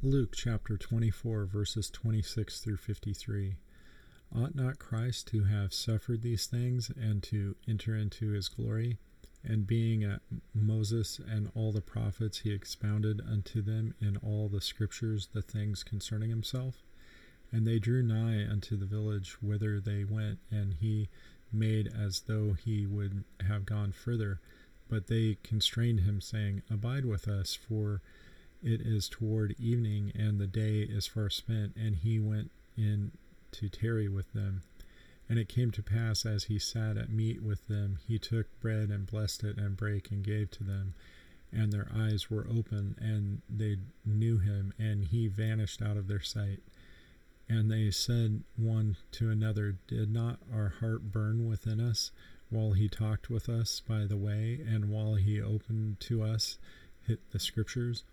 Luke chapter 24, verses 26 through 53. Ought not Christ to have suffered these things and to enter into his glory? And being at Moses and all the prophets, he expounded unto them in all the scriptures the things concerning himself. And they drew nigh unto the village whither they went, and he made as though he would have gone further. But they constrained him, saying, Abide with us, for it is toward evening, and the day is far spent. And he went in to tarry with them. And it came to pass, as he sat at meat with them, he took bread and blessed it, and brake and gave to them. And their eyes were open, and they knew him, and he vanished out of their sight. And they said one to another, Did not our heart burn within us while he talked with us by the way, and while he opened to us the scriptures?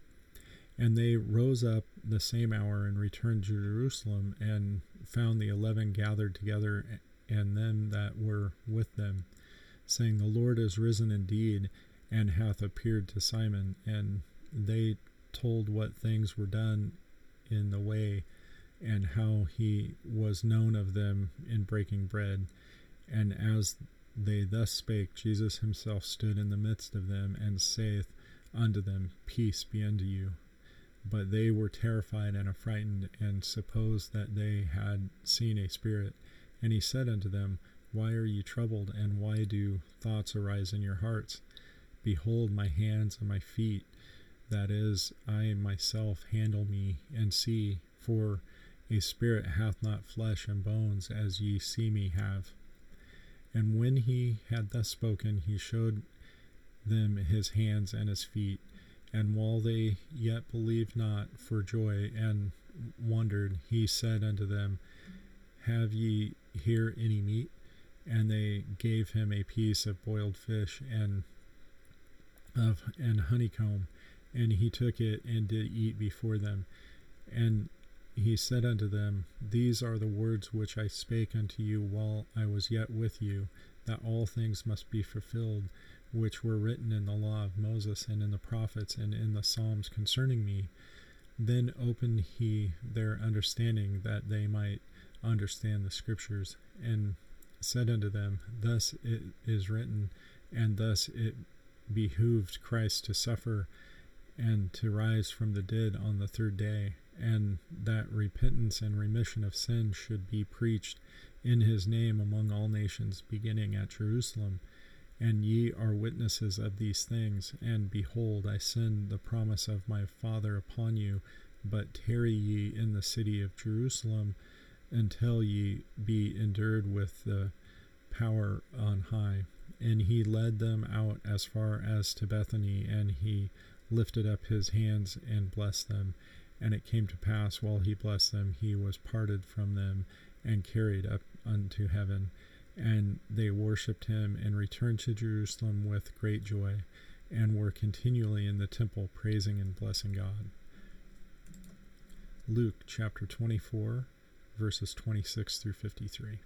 And they rose up the same hour and returned to Jerusalem, and found the eleven gathered together, and them that were with them, saying, The Lord is risen indeed, and hath appeared to Simon. And they told what things were done in the way, and how he was known of them in breaking bread. And as they thus spake, Jesus himself stood in the midst of them, and saith unto them, Peace be unto you. But they were terrified and affrighted, and supposed that they had seen a spirit. And he said unto them, Why are ye troubled, and why do thoughts arise in your hearts? Behold my hands and my feet, that is, I myself handle me, and see, for a spirit hath not flesh and bones, as ye see me have. And when he had thus spoken, he showed them his hands and his feet. And while they yet believed not for joy and wondered, he said unto them, Have ye here any meat? And they gave him a piece of boiled fish and of and honeycomb, and he took it and did eat before them. And he said unto them, These are the words which I spake unto you while I was yet with you, that all things must be fulfilled which were written in the law of Moses and in the prophets and in the Psalms concerning me. Then opened he their understanding that they might understand the scriptures, and said unto them, Thus it is written, and thus it behooved Christ to suffer and to rise from the dead on the third day, and that repentance and remission of sins should be preached in his name among all nations, beginning at Jerusalem. And ye are witnesses of these things. And behold, I send the promise of my Father upon you, but tarry ye in the city of Jerusalem until ye be endured with the power on high. And he led them out as far as to Bethany, and he lifted up his hands and blessed them. And it came to pass, while he blessed them, he was parted from them and carried up unto heaven and they worshipped him and returned to Jerusalem with great joy and were continually in the temple praising and blessing God. Luke chapter 24, verses 26 through 53.